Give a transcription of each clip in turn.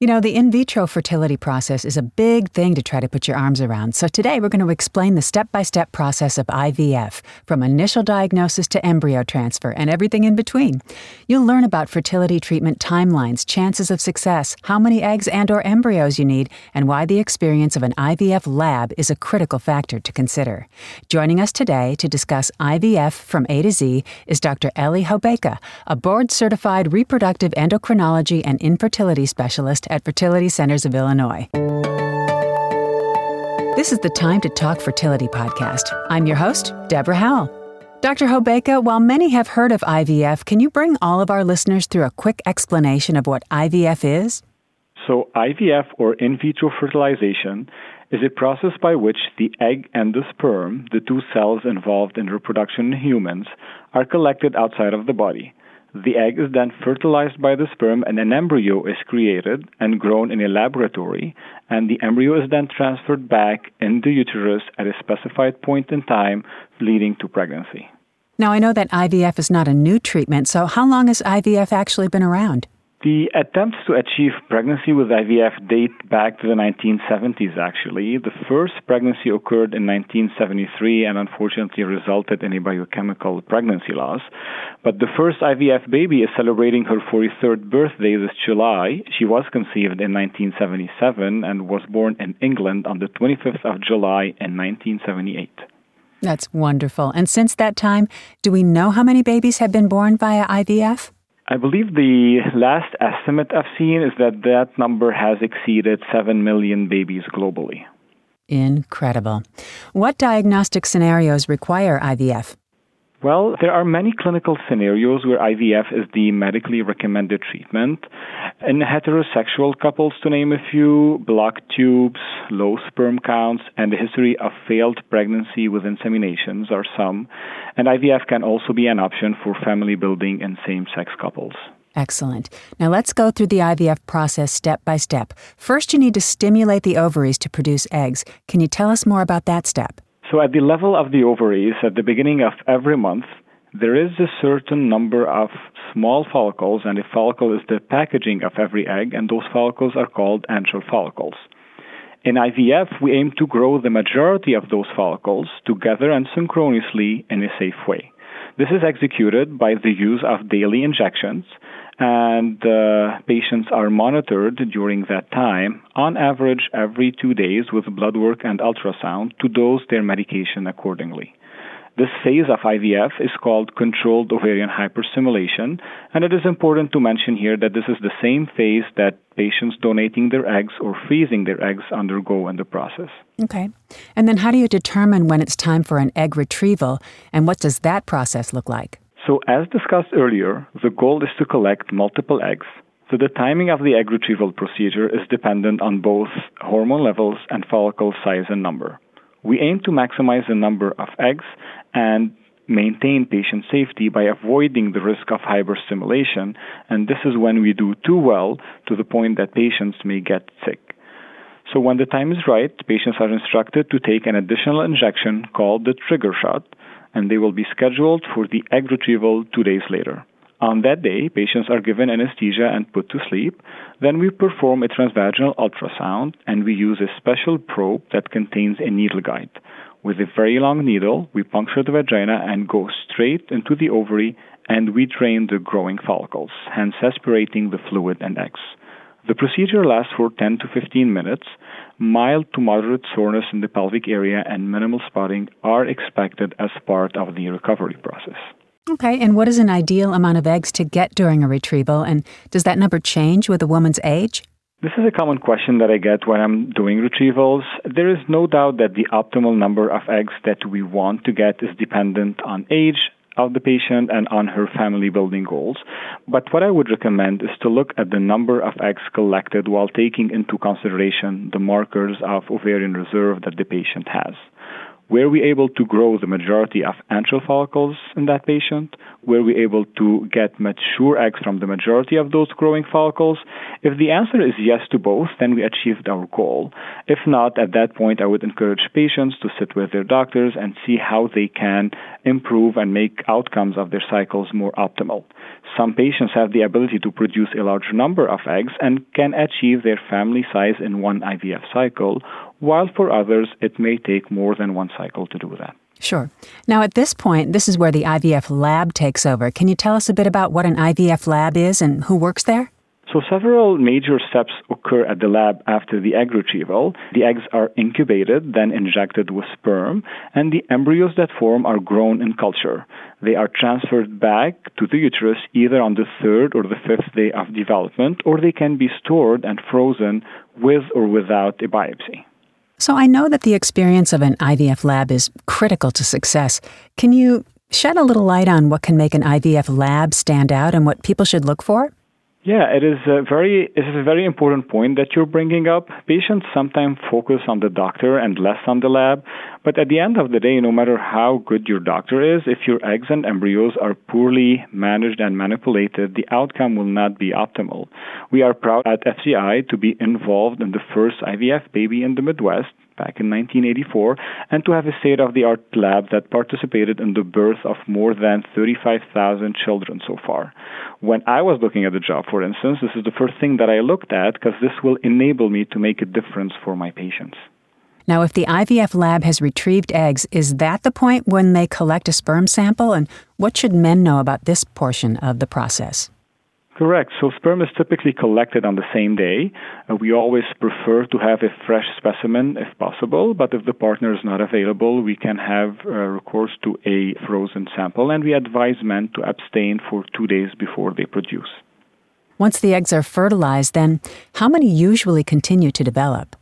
You know, the in vitro fertility process is a big thing to try to put your arms around. So today we're going to explain the step by step process of IVF, from initial diagnosis to embryo transfer and everything in between. You'll learn about fertility treatment timelines, chances of success, how many eggs and or embryos you need, and why the experience of an IVF lab is a critical factor to consider. Joining us today to discuss IVF from A to Z is Dr. Ellie Hobeika, a board certified reproductive endocrinology and infertility specialist at Fertility Centers of Illinois. This is the Time to Talk Fertility podcast. I'm your host, Deborah Howell. Dr. Hobeika, while many have heard of IVF, can you bring all of our listeners through a quick explanation of what IVF is? So, IVF, or in vitro fertilization, is a process by which the egg and the sperm, the two cells involved in reproduction in humans, are collected outside of the body. The egg is then fertilized by the sperm, and an embryo is created and grown in a laboratory, and the embryo is then transferred back in the uterus at a specified point in time, leading to pregnancy. Now, I know that IVF is not a new treatment, so how long has IVF actually been around? The attempts to achieve pregnancy with IVF date back to the 1970s, actually. The first pregnancy occurred in 1973 and unfortunately resulted in a biochemical pregnancy loss. But the first IVF baby is celebrating her 43rd birthday this July. She was conceived in 1977 and was born in England on the 25th of July in 1978. That's wonderful. And since that time, do we know how many babies have been born via IVF? I believe the last estimate I've seen is that that number has exceeded 7 million babies globally. Incredible. What diagnostic scenarios require IVF? Well, there are many clinical scenarios where IVF is the medically recommended treatment. In heterosexual couples, to name a few, blocked tubes, low sperm counts, and a history of failed pregnancy with inseminations are some. And IVF can also be an option for family building in same sex couples. Excellent. Now let's go through the IVF process step by step. First, you need to stimulate the ovaries to produce eggs. Can you tell us more about that step? So, at the level of the ovaries, at the beginning of every month, there is a certain number of small follicles, and a follicle is the packaging of every egg, and those follicles are called antral follicles. In IVF, we aim to grow the majority of those follicles together and synchronously in a safe way. This is executed by the use of daily injections, and uh, patients are monitored during that time, on average every two days, with blood work and ultrasound to dose their medication accordingly. This phase of IVF is called controlled ovarian hyperstimulation, and it is important to mention here that this is the same phase that patients donating their eggs or freezing their eggs undergo in the process. Okay. And then how do you determine when it's time for an egg retrieval, and what does that process look like? So, as discussed earlier, the goal is to collect multiple eggs. So, the timing of the egg retrieval procedure is dependent on both hormone levels and follicle size and number. We aim to maximize the number of eggs and maintain patient safety by avoiding the risk of hyperstimulation, and this is when we do too well to the point that patients may get sick. So, when the time is right, patients are instructed to take an additional injection called the trigger shot, and they will be scheduled for the egg retrieval two days later. On that day, patients are given anesthesia and put to sleep. Then we perform a transvaginal ultrasound and we use a special probe that contains a needle guide. With a very long needle, we puncture the vagina and go straight into the ovary and we drain the growing follicles, hence aspirating the fluid and eggs. The procedure lasts for 10 to 15 minutes. Mild to moderate soreness in the pelvic area and minimal spotting are expected as part of the recovery process. Okay, and what is an ideal amount of eggs to get during a retrieval, and does that number change with a woman's age? This is a common question that I get when I'm doing retrievals. There is no doubt that the optimal number of eggs that we want to get is dependent on age of the patient and on her family building goals. But what I would recommend is to look at the number of eggs collected while taking into consideration the markers of ovarian reserve that the patient has. Were we able to grow the majority of antral follicles in that patient? Were we able to get mature eggs from the majority of those growing follicles? If the answer is yes to both, then we achieved our goal. If not, at that point, I would encourage patients to sit with their doctors and see how they can improve and make outcomes of their cycles more optimal. Some patients have the ability to produce a large number of eggs and can achieve their family size in one IVF cycle, while for others, it may take more than one cycle to do that. Sure. Now, at this point, this is where the IVF lab takes over. Can you tell us a bit about what an IVF lab is and who works there? So, several major steps occur at the lab after the egg retrieval. The eggs are incubated, then injected with sperm, and the embryos that form are grown in culture. They are transferred back to the uterus either on the third or the fifth day of development, or they can be stored and frozen with or without a biopsy. So, I know that the experience of an IVF lab is critical to success. Can you shed a little light on what can make an IVF lab stand out and what people should look for? Yeah, it is a very it is a very important point that you're bringing up. Patients sometimes focus on the doctor and less on the lab, but at the end of the day, no matter how good your doctor is, if your eggs and embryos are poorly managed and manipulated, the outcome will not be optimal. We are proud at FCI to be involved in the first IVF baby in the Midwest back in 1984 and to have a state of the art lab that participated in the birth of more than 35,000 children so far. When I was looking at the job, for instance, this is the first thing that I looked at because this will enable me to make a difference for my patients. Now, if the IVF lab has retrieved eggs, is that the point when they collect a sperm sample? And what should men know about this portion of the process? Correct. So sperm is typically collected on the same day. Uh, we always prefer to have a fresh specimen if possible, but if the partner is not available, we can have uh, recourse to a frozen sample, and we advise men to abstain for two days before they produce. Once the eggs are fertilized, then how many usually continue to develop?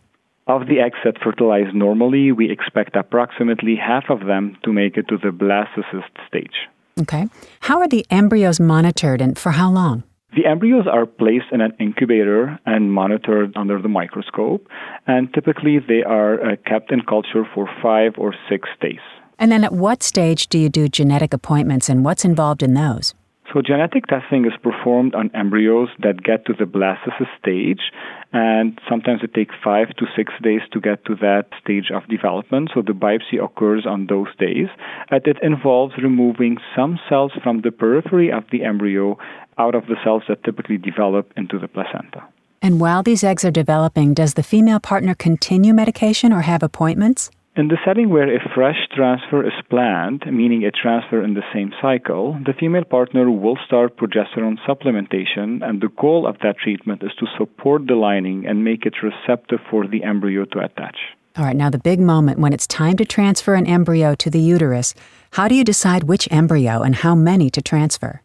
Of the eggs that fertilize normally, we expect approximately half of them to make it to the blastocyst stage. Okay. How are the embryos monitored and for how long? The embryos are placed in an incubator and monitored under the microscope, and typically they are uh, kept in culture for five or six days. And then at what stage do you do genetic appointments and what's involved in those? So, genetic testing is performed on embryos that get to the blastocyst stage, and sometimes it takes five to six days to get to that stage of development. So, the biopsy occurs on those days, and it involves removing some cells from the periphery of the embryo out of the cells that typically develop into the placenta. And while these eggs are developing, does the female partner continue medication or have appointments? In the setting where a fresh transfer is planned, meaning a transfer in the same cycle, the female partner will start progesterone supplementation, and the goal of that treatment is to support the lining and make it receptive for the embryo to attach. All right, now the big moment when it's time to transfer an embryo to the uterus, how do you decide which embryo and how many to transfer?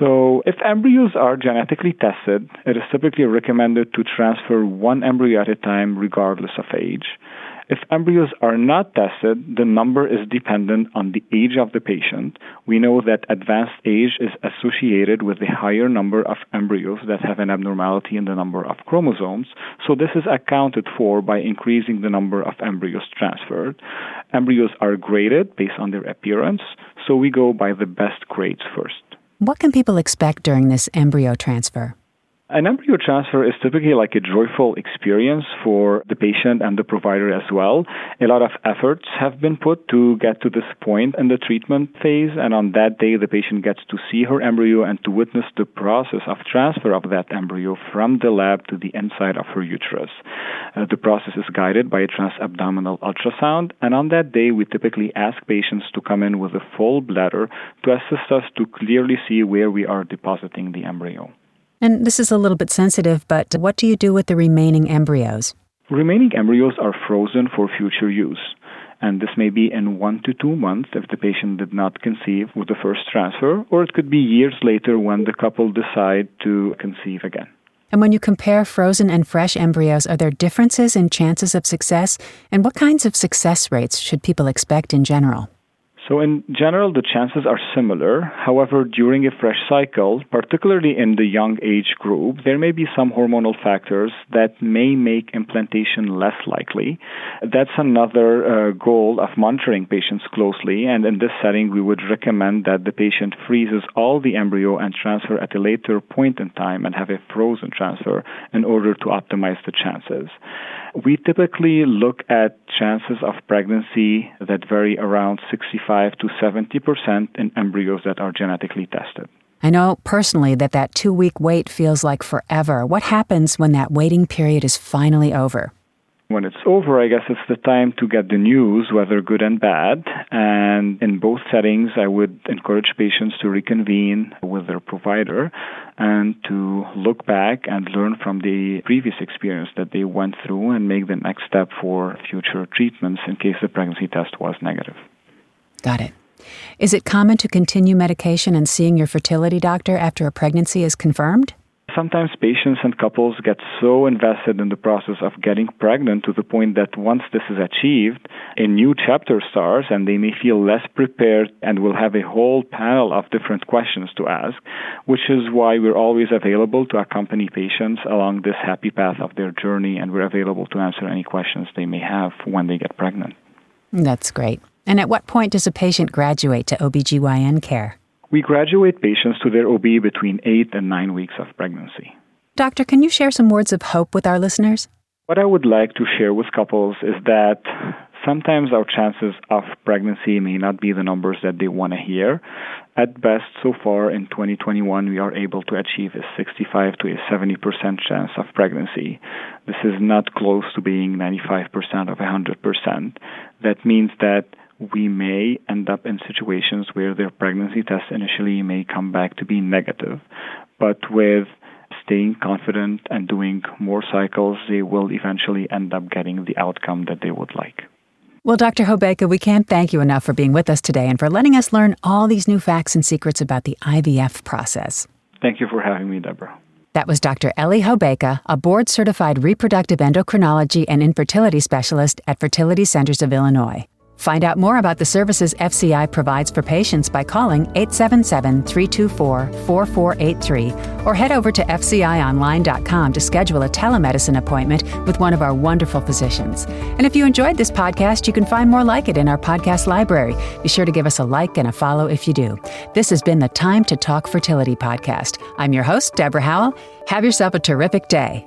So, if embryos are genetically tested, it is typically recommended to transfer one embryo at a time, regardless of age. If embryos are not tested, the number is dependent on the age of the patient. We know that advanced age is associated with a higher number of embryos that have an abnormality in the number of chromosomes, so this is accounted for by increasing the number of embryos transferred. Embryos are graded based on their appearance, so we go by the best grades first. What can people expect during this embryo transfer? An embryo transfer is typically like a joyful experience for the patient and the provider as well. A lot of efforts have been put to get to this point in the treatment phase, and on that day, the patient gets to see her embryo and to witness the process of transfer of that embryo from the lab to the inside of her uterus. Uh, the process is guided by a transabdominal ultrasound, and on that day, we typically ask patients to come in with a full bladder to assist us to clearly see where we are depositing the embryo. And this is a little bit sensitive, but what do you do with the remaining embryos? Remaining embryos are frozen for future use. And this may be in one to two months if the patient did not conceive with the first transfer, or it could be years later when the couple decide to conceive again. And when you compare frozen and fresh embryos, are there differences in chances of success? And what kinds of success rates should people expect in general? So, in general, the chances are similar. However, during a fresh cycle, particularly in the young age group, there may be some hormonal factors that may make implantation less likely. That's another uh, goal of monitoring patients closely. And in this setting, we would recommend that the patient freezes all the embryo and transfer at a later point in time and have a frozen transfer in order to optimize the chances. We typically look at chances of pregnancy that vary around 65 to 70 percent in embryos that are genetically tested. I know personally that that two week wait feels like forever. What happens when that waiting period is finally over? When it's over, I guess it's the time to get the news, whether good and bad. And in both settings, I would encourage patients to reconvene with their provider and to look back and learn from the previous experience that they went through and make the next step for future treatments in case the pregnancy test was negative. Got it. Is it common to continue medication and seeing your fertility doctor after a pregnancy is confirmed? Sometimes patients and couples get so invested in the process of getting pregnant to the point that once this is achieved, a new chapter starts and they may feel less prepared and will have a whole panel of different questions to ask, which is why we're always available to accompany patients along this happy path of their journey and we're available to answer any questions they may have when they get pregnant. That's great. And at what point does a patient graduate to OBGYN care? We graduate patients to their OB between eight and nine weeks of pregnancy. Doctor, can you share some words of hope with our listeners? What I would like to share with couples is that sometimes our chances of pregnancy may not be the numbers that they want to hear. At best, so far in 2021, we are able to achieve a 65 to a 70% chance of pregnancy. This is not close to being 95% of 100%. That means that we may end up in situations where their pregnancy test initially may come back to be negative, but with staying confident and doing more cycles, they will eventually end up getting the outcome that they would like. Well, Dr. Hobeika, we can't thank you enough for being with us today and for letting us learn all these new facts and secrets about the IVF process. Thank you for having me, Deborah. That was Dr. Eli Hobeika, a board certified reproductive endocrinology and infertility specialist at Fertility Centers of Illinois. Find out more about the services FCI provides for patients by calling 877 324 4483 or head over to FCIOnline.com to schedule a telemedicine appointment with one of our wonderful physicians. And if you enjoyed this podcast, you can find more like it in our podcast library. Be sure to give us a like and a follow if you do. This has been the Time to Talk Fertility podcast. I'm your host, Deborah Howell. Have yourself a terrific day.